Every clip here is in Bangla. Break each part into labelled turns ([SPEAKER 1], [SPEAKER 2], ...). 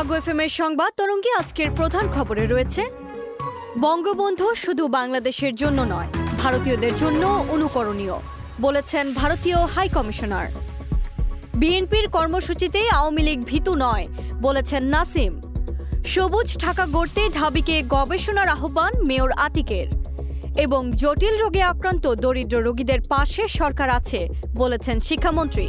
[SPEAKER 1] জাগো এফএমের সংবাদ তরঙ্গে আজকের প্রধান খবরে রয়েছে, বঙ্গবন্ধু শুধু বাংলাদেশের জন্য নয়, ভারতীয়দের জন্য অনুকরণীয়, বলেছেন ভারতীয় হাই কমিশনার। বিএনপির কর্মসূচিতে আওয়ামী লীগ ভীতু নয়, বলেছেন নাসিম। সবুজ ঢাকা গড়তে ঢাবিকে গবেষণার আহ্বান মেয়র আতিকের। এবং জটিল রোগে আক্রান্ত দরিদ্র রোগীদের পাশে সরকার আছে, বলেছেন শিক্ষামন্ত্রী।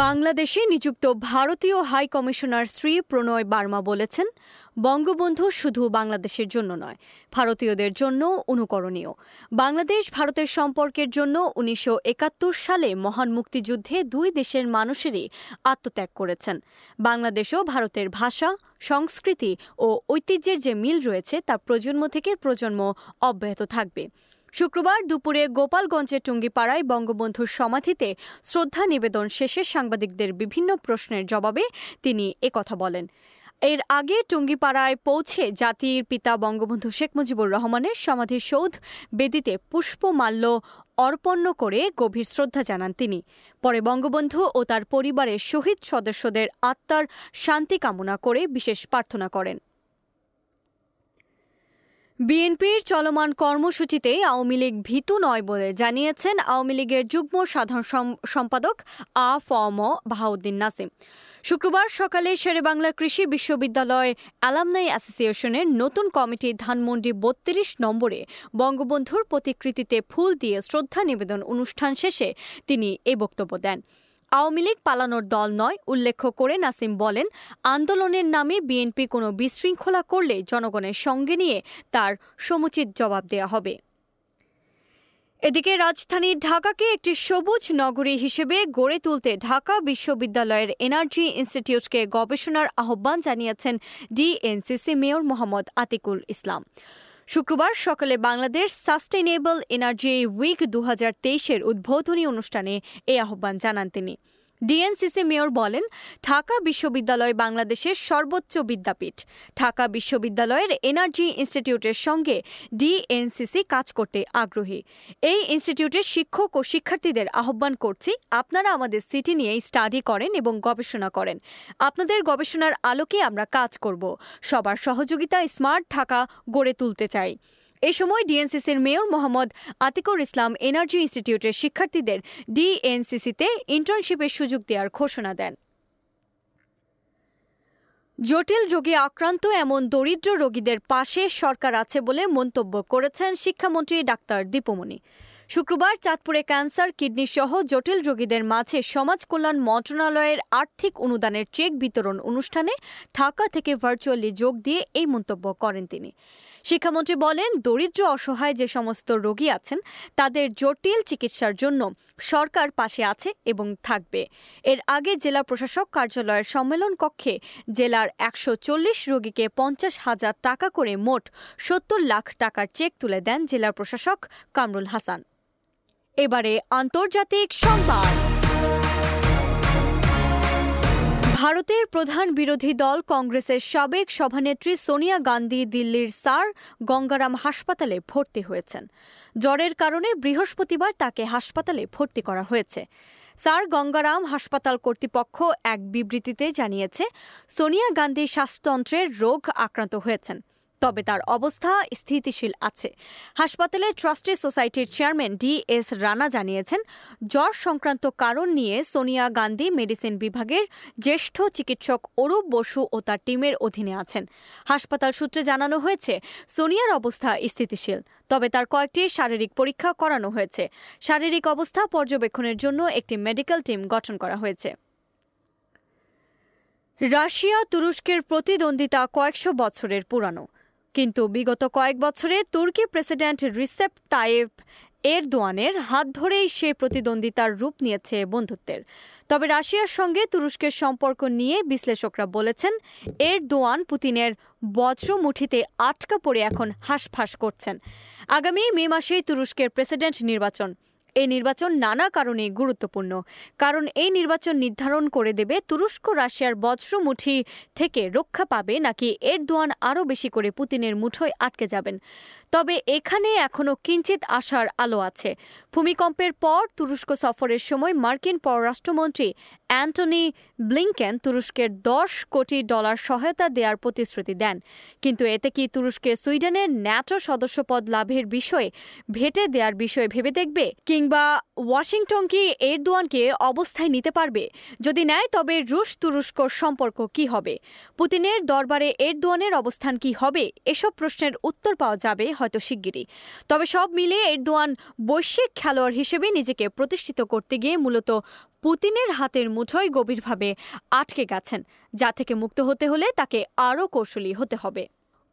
[SPEAKER 1] বাংলাদেশে নিযুক্ত ভারতীয় হাই কমিশনার শ্রী প্রণয় বার্মা বলেছেন, বঙ্গবন্ধু শুধু বাংলাদেশের জন্য নয়, ভারতীয়দের জন্য অনুকরণীয়। বাংলাদেশ ভারতের সম্পর্কের জন্য উনিশশো একাত্তর সালে মহান মুক্তিযুদ্ধে দুই দেশের মানুষেরই আত্মত্যাগ করেছেন। বাংলাদেশও ভারতের ভাষা, সংস্কৃতি ও ঐতিহ্যের যে মিল রয়েছে তা প্রজন্ম থেকে প্রজন্ম অব্যাহত থাকবে। শুক্রবার দুপুরে গোপালগঞ্জের টুঙ্গিপাড়ায় বঙ্গবন্ধুর সমাধিতে শ্রদ্ধা নিবেদন শেষে সাংবাদিকদের বিভিন্ন প্রশ্নের জবাবে তিনি একথা বলেন। এর আগে টুঙ্গিপাড়ায় পৌঁছে জাতির পিতা বঙ্গবন্ধু শেখ মুজিবুর রহমানের সমাধিসৌধ বেদিতে পুষ্পমাল্য অর্পণ করে গভীর শ্রদ্ধা জানান তিনি। পরে বঙ্গবন্ধু ও তার পরিবারের শহীদ সদস্যদের আত্মার শান্তি কামনা করে বিশেষ প্রার্থনা করেন। বিএনপির চলমান কর্মসূচিতে আওয়ামী লীগ ভীতু নয় বলে জানিয়েছেন আওয়ামী লীগের যুগ্ম সাধারণ সম্পাদক আ ফম বাহাউদ্দিন নাসিম। শুক্রবার সকালে শেরেবাংলা কৃষি বিশ্ববিদ্যালয় অ্যালামনাই অ্যাসোসিয়েশনের নতুন কমিটি ধানমন্ডি বত্রিশ নম্বরে বঙ্গবন্ধুর প্রতিকৃতিতে ফুল দিয়ে শ্রদ্ধা নিবেদন অনুষ্ঠান শেষে তিনি এই বক্তব্য দেন। আওয়ামী লীগ পালানোর দল নয় উল্লেখ করে নাসিম বলেন, আন্দোলনের নামে বিএনপি কোনো বিশৃঙ্খলা করলে জনগণের সঙ্গে নিয়ে তার সমুচিত জবাব দেয়া হবে। এদিকে রাজধানীর ঢাকাকে একটি সবুজ নগরী হিসেবে গড়ে তুলতে ঢাকা বিশ্ববিদ্যালয়ের এনার্জি ইনস্টিটিউটকে গবেষণার আহ্বান জানিয়েছেন ডিএনসিসি মেয়র মোহাম্মদ আতিকুল ইসলাম। শুক্রবার সকালে বাংলাদেশ সাস্টেনেবল এনার্জি উইক দু হাজার তেইশের উদ্বোধনী অনুষ্ঠানে এই আহ্বান জানান তিনি। ডিএনসিসি মেয়র বলেন, ঢাকা বিশ্ববিদ্যালয় বাংলাদেশের সর্বোচ্চ বিদ্যাপীঠ। ঢাকা বিশ্ববিদ্যালয়ের এনার্জি ইনস্টিটিউটের সঙ্গে ডিএনসিসি কাজ করতে আগ্রহী। এই ইনস্টিটিউটের শিক্ষক ও শিক্ষার্থীদের আহ্বান করছি, আপনারা আমাদের সিটি নিয়ে স্টাডি করেন এবং গবেষণা করেন। আপনাদের গবেষণার আলোকে আমরা কাজ করব। সবার সহযোগিতায় স্মার্ট ঢাকা গড়ে তুলতে চাই। এ সময় ডিএনসিসির মেয়র মোহাম্মদ আতিকুর ইসলাম এনার্জি ইনস্টিটিউটের শিক্ষার্থীদের ডিএনসিসিতে ইন্টার্নশিপের সুযোগ দেওয়ার ঘোষণা দেন। জটিল রোগে আক্রান্ত এমন দরিদ্র রোগীদের পাশে সরকার আছে বলে মন্তব্য করেছেন শিক্ষামন্ত্রী ডাক্তার দীপমণি। শুক্রবার চাঁদপুরে ক্যান্সার, কিডনি সহ জটিল রোগীদের মাঝে সমাজ কল্যাণ মন্ত্রণালয়ের আর্থিক অনুদানের চেক বিতরণ অনুষ্ঠানে ঢাকা থেকে ভার্চুয়ালি যোগ দিয়ে এই মন্তব্য করেন তিনি। শিক্ষামন্ত্রী বলেন, দরিদ্র অসহায় যে সমস্ত রোগী আছেন, তাদের জটিল চিকিৎসার জন্য সরকার পাশে আছে এবং থাকবে। এর আগে জেলা প্রশাসক কার্যালয়ের সম্মেলন কক্ষে জেলার একশো চল্লিশ রোগীকে পঞ্চাশ হাজার টাকা করে মোট সত্তর লাখ টাকার চেক তুলে দেন জেলা প্রশাসক কামরুল হাসান। এবারে আন্তর্জাতিক সংবাদ। ভারতের প্রধান বিরোধী দল কংগ্রেসের সাবেক সভানেত্রী সোনিয়া গান্ধী দিল্লির সার গঙ্গারাম হাসপাতালে ভর্তি হয়েছেন। জ্বরের কারণে বৃহস্পতিবার তাকে হাসপাতালে ভর্তি করা হয়েছে। স্যার গঙ্গারাম হাসপাতাল কর্তৃপক্ষ এক বিবৃতিতে জানিয়েছে, সোনিয়া গান্ধী শ্বাসতন্ত্রের রোগ আক্রান্ত হয়েছেন। তবে তার অবস্থা স্থিতিশীল আছে। হাসপাতালে ট্রাস্টি সোসাইটির চেয়ারম্যান ডি এস রানা জানিয়েছেন, জ্বর সংক্রান্ত কারণ নিয়ে সোনিয়া গান্ধী মেডিসিন বিভাগের জ্যেষ্ঠ চিকিৎসক অরূপ বসু ও তার টিমের অধীনে আছেন। হাসপাতাল সূত্রে জানানো হয়েছে, সোনিয়ার অবস্থা স্থিতিশীল, তবে তার কয়েকটি শারীরিক পরীক্ষা করানো হয়েছে। শারীরিক অবস্থা পর্যবেক্ষণের জন্য একটি মেডিকেল টিম গঠন করা হয়েছে। রাশিয়া তুরস্কের প্রতিদ্বন্দ্বিতা কয়েকশো বছরের পুরানো। কিন্তু বিগত কয়েক বছরে তুর্কি প্রেসিডেন্ট রিসেপ তাইব এরদোয়ানের হাত ধরেই সে প্রতিদ্বন্দ্বিতার রূপ নিয়েছে বন্ধুত্বের। তবে রাশিয়ার সঙ্গে তুরস্কের সম্পর্ক নিয়ে বিশ্লেষকরা বলেছেন এর দোয়ান পুতিনের বজ্রমুঠিতে আটকা পড়ে এখন হাঁসফাঁস করছেন। আগামী মে মাসেই তুরস্কের প্রেসিডেন্ট নির্বাচন। এই নির্বাচন নানা কারণে গুরুত্বপূর্ণ। কারণ এই নির্বাচন নির্ধারণ করে দেবে তুরস্ক, রাশিয়ার বজ্রমুঠি থেকে রক্ষা পাবে নাকি এর দোয়ান আরও বেশি করে পুতিনের মুঠোয় আটকে যাবেন। তবে এখানে এখনও কিঞ্চিত আশার আলো আছে। ভূমিকম্পের পর তুরস্ক সফরের সময় মার্কিন পররাষ্ট্রমন্ত্রী অ্যান্টনি ব্লিংকেন তুরস্কের দশ কোটি ডলার সহায়তা দেওয়ার প্রতিশ্রুতি দেন। কিন্তু এতে কি তুরস্কের সুইডেনের ন্যাটো সদস্যপদ লাভের বিষয়ে ভেটে দেওয়ার বিষয়ে ভেবে দেখবে? কিংবা ওয়াশিংটন কি এরদোয়ানকে অবস্থায় নিতে পারবে? যদি নেয়, তবে রুশ তুরস্ক সম্পর্ক কি হবে? পুতিনের দরবারে এরদোয়ানের অবস্থান কি হবে? এসব প্রশ্নের উত্তর পাওয়া যাবে হয়তো শিগগিরই। তবে সব মিলিয়ে এরদোয়ান বৈশ্বিক খেলোয়াড় হিসেবে নিজেকে প্রতিষ্ঠিত করতে গিয়ে মূলত পুতিনের হাতের মুঠোয় গভীরভাবে আটকে গেছেন, যা থেকে মুক্ত হতে হলে তাকে আরও কৌশলী হতে হবে।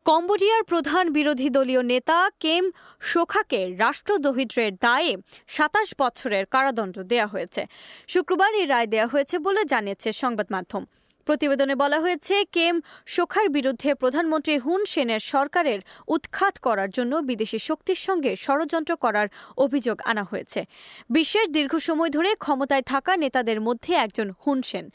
[SPEAKER 1] কম্বোডিয়ার প্রধান বিরোধী দলীয় নেতা কেম শোখাকে রাষ্ট্রদহিদ্রের দায়ে সাতাশ বছরের কারাদণ্ড দেয়া হয়েছে। শুক্রবার এই রায় দেয়া হয়েছে বলে জানিয়েছে সংবাদ মাধ্যম প্রতিবেদনে বলা হয়েছে, কেম সোখার বিরুদ্ধে প্রধানমন্ত্রী হুন সেনের সরকারের উৎখাত করার জন্য বিদেশি শক্তির সঙ্গে ষড়যন্ত্র করার অভিযোগ আনা হয়েছে। বিশ্বের দীর্ঘ সময় ধরে ক্ষমতায় থাকা নেতাদের মধ্যে একজন হুন সেন।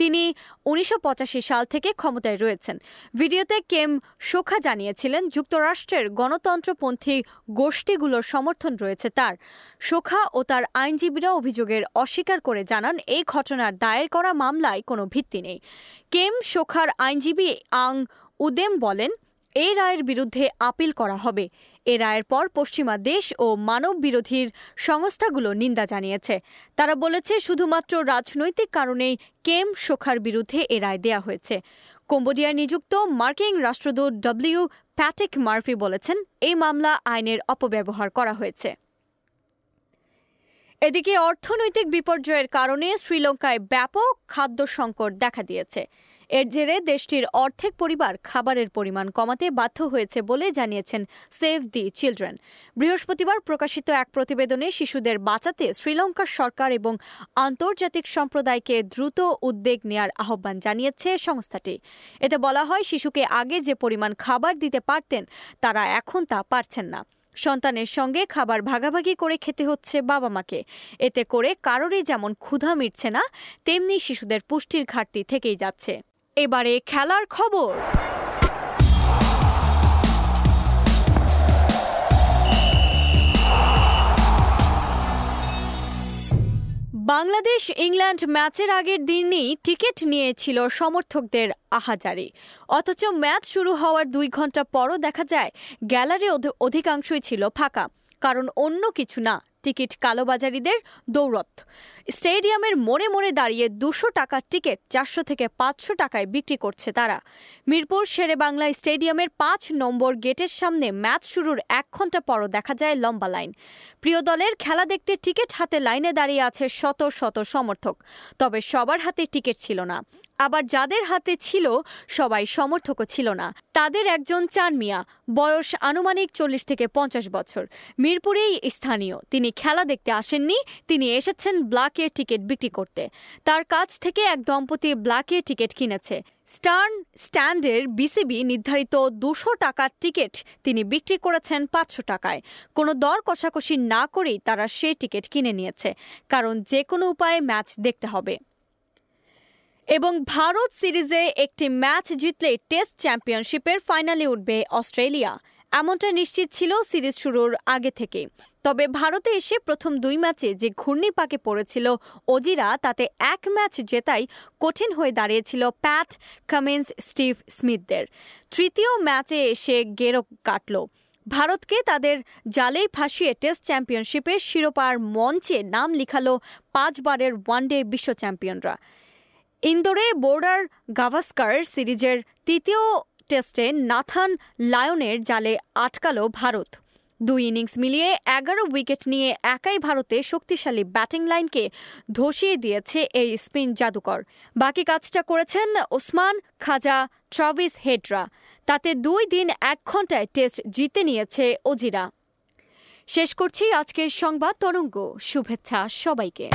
[SPEAKER 1] তিনি উনিশশো পঁচাশি সাল থেকে ক্ষমতায় রয়েছেন। ভিডিওতে কেম সোখা জানিয়েছিলেন, যুক্তরাষ্ট্রের গণতন্ত্রপন্থী গোষ্ঠীগুলোর সমর্থন রয়েছে তার। সোখা ও তার আইনজীবীরা অভিযোগের অস্বীকার করে জানান, এই ঘটনার দায়ের করা মামলায় কোনো ভিত্তি নেই। কেম শোখার আইনজীবী আং উদেম বলেন, এই রায়ের বিরুদ্ধে আপিল করা হবে। এ রায়ের পর পশ্চিমা দেশ ও মানব বিরোধীর সংস্থাগুলো নিন্দা জানিয়েছে। তারা বলেছে, শুধুমাত্র রাজনৈতিক কারণেই কেম শোখার বিরুদ্ধে এ রায় দেয়া হয়েছে। কম্বোডিয়ায় নিযুক্ত মার্কিন রাষ্ট্রদূত ডব্লিউ প্যাটিক মার্ফি বলেছেন, এই মামলা আইনের অপব্যবহার করা হয়েছে। এদিকে অর্থনৈতিক বিপর্যয়ের কারণে শ্রীলঙ্কায় ব্যাপক খাদ্য সংকট দেখা দিয়েছে। এর জেরে দেশটির অর্ধেক পরিবার খাবারের পরিমাণ কমাতে বাধ্য হয়েছে বলে জানিয়েছেন সেভ দি চিলড্রেন। বৃহস্পতিবার প্রকাশিত এক প্রতিবেদনে শিশুদের বাঁচাতে শ্রীলঙ্কার সরকার এবং আন্তর্জাতিক সম্প্রদায়কে দ্রুত উদ্বেগ নেয়ার আহ্বান জানিয়েছে সংস্থাটি। এতে বলা হয়, শিশুকে আগে যে পরিমাণ খাবার দিতে পারতেন, তারা এখন তা পারছেন না। সন্তানের সঙ্গে খাবার ভাগাভাগি করে খেতে হচ্ছে বাবা মাকে। এতে করে কারোরই যেমন ক্ষুধা মিটছে না, তেমনি শিশুদের পুষ্টির ঘাটতি থেকেই যাচ্ছে। এবারে খেলার খবর। বাংলাদেশ ইংল্যান্ড ম্যাচের আগের দিনেই টিকিট নিয়েছিল সমর্থকদের আহাজারি। অথচ ম্যাচ শুরু হওয়ার দুই ঘণ্টা পরও দেখা যায়, গ্যালারি অধিকাংশই ছিল ফাঁকা। কারণ অন্য কিছু না টিকিট কালোবাজারিদের দৌড়ত স্টেডিয়ামের মোড়ে মোড়ে দাঁড়িয়ে দুশো টাকার টিকিট চারশো থেকে পাঁচশো টাকায় বিক্রি করছে তারা। মিরপুর শেরে বাংলা স্টেডিয়ামের পাঁচ নম্বর গেটের সামনে ম্যাচ শুরুর এক ঘণ্টা পরও দেখা যায় লম্বা লাইন। প্রিয় দলের খেলা দেখতে টিকিট হাতে লাইনে দাঁড়িয়ে আছে শত শত সমর্থক, তবে সবার হাতে টিকিট ছিল না। আবার যাদের হাতে ছিল, সবাই সমর্থকও ছিল না। তাদের একজন চান মিয়া বয়স আনুমানিক চল্লিশ থেকে পঞ্চাশ বছর। মিরপুরেই স্থানীয়, তিনি খেলা দেখতে আসেননি, তিনি এসেছেন ব্ল্যাকে টিকিট বিক্রি করতে। তার কাছ থেকে এক দম্পতি ব্ল্যাকে টিকিট কিনেছে। স্টার্ন স্ট্যান্ডের বিসিবি নির্ধারিত দুশো টাকার টিকিট তিনি বিক্রি করেছেন পাঁচশো টাকায়। কোনো দর কষাকষি না করেই তারা সে টিকিট কিনে নিয়েছে, কারণ যে কোনো উপায়ে ম্যাচ দেখতে হবে। এবং ভারত সিরিজে একটি ম্যাচ জিতলে টেস্ট চ্যাম্পিয়নশিপের ফাইনালে উঠবে অস্ট্রেলিয়া। এমনটা নিশ্চিত ছিল সিরিজ শুরুর আগে থেকে তবে ভারতে এসে প্রথম দুই ম্যাচে যে ঘূর্ণিপাকে পড়েছিল অজিরা তাতে এক ম্যাচ জেতাই কঠিন হয়ে দাঁড়িয়েছিল প্যাট কামিন্স স্টিভ স্মিথদের। তৃতীয় ম্যাচে এসে গেরো কাটল। ভারতকে তাদের জালেই ফাঁসিয়ে টেস্ট চ্যাম্পিয়নশিপের শিরোপার মঞ্চে নাম লিখালো পাঁচবারের ওয়ানডে বিশ্ব চ্যাম্পিয়নরা। ইন্দোরে বোর্ডার গাভাস্কার সিরিজের তৃতীয় টেস্টে নাথান লায়নের জালে আটকাল ভারত। দুই ইনিংস মিলিয়ে এগারো উইকেট নিয়ে একাই ভারতে শক্তিশালী ব্যাটিং লাইনকে ধসিয়ে দিয়েছে এই স্পিন জাদুকর। বাকি কাজটা করেছেন ওসমান খাজা ট্রাভিস হেডরা। তাতে দুই দিন এক ঘন্টায় টেস্ট জিতে নিয়েছে অজিরা শেষ করছি আজকের সংবাদ তরঙ্গ। শুভেচ্ছা সবাইকে।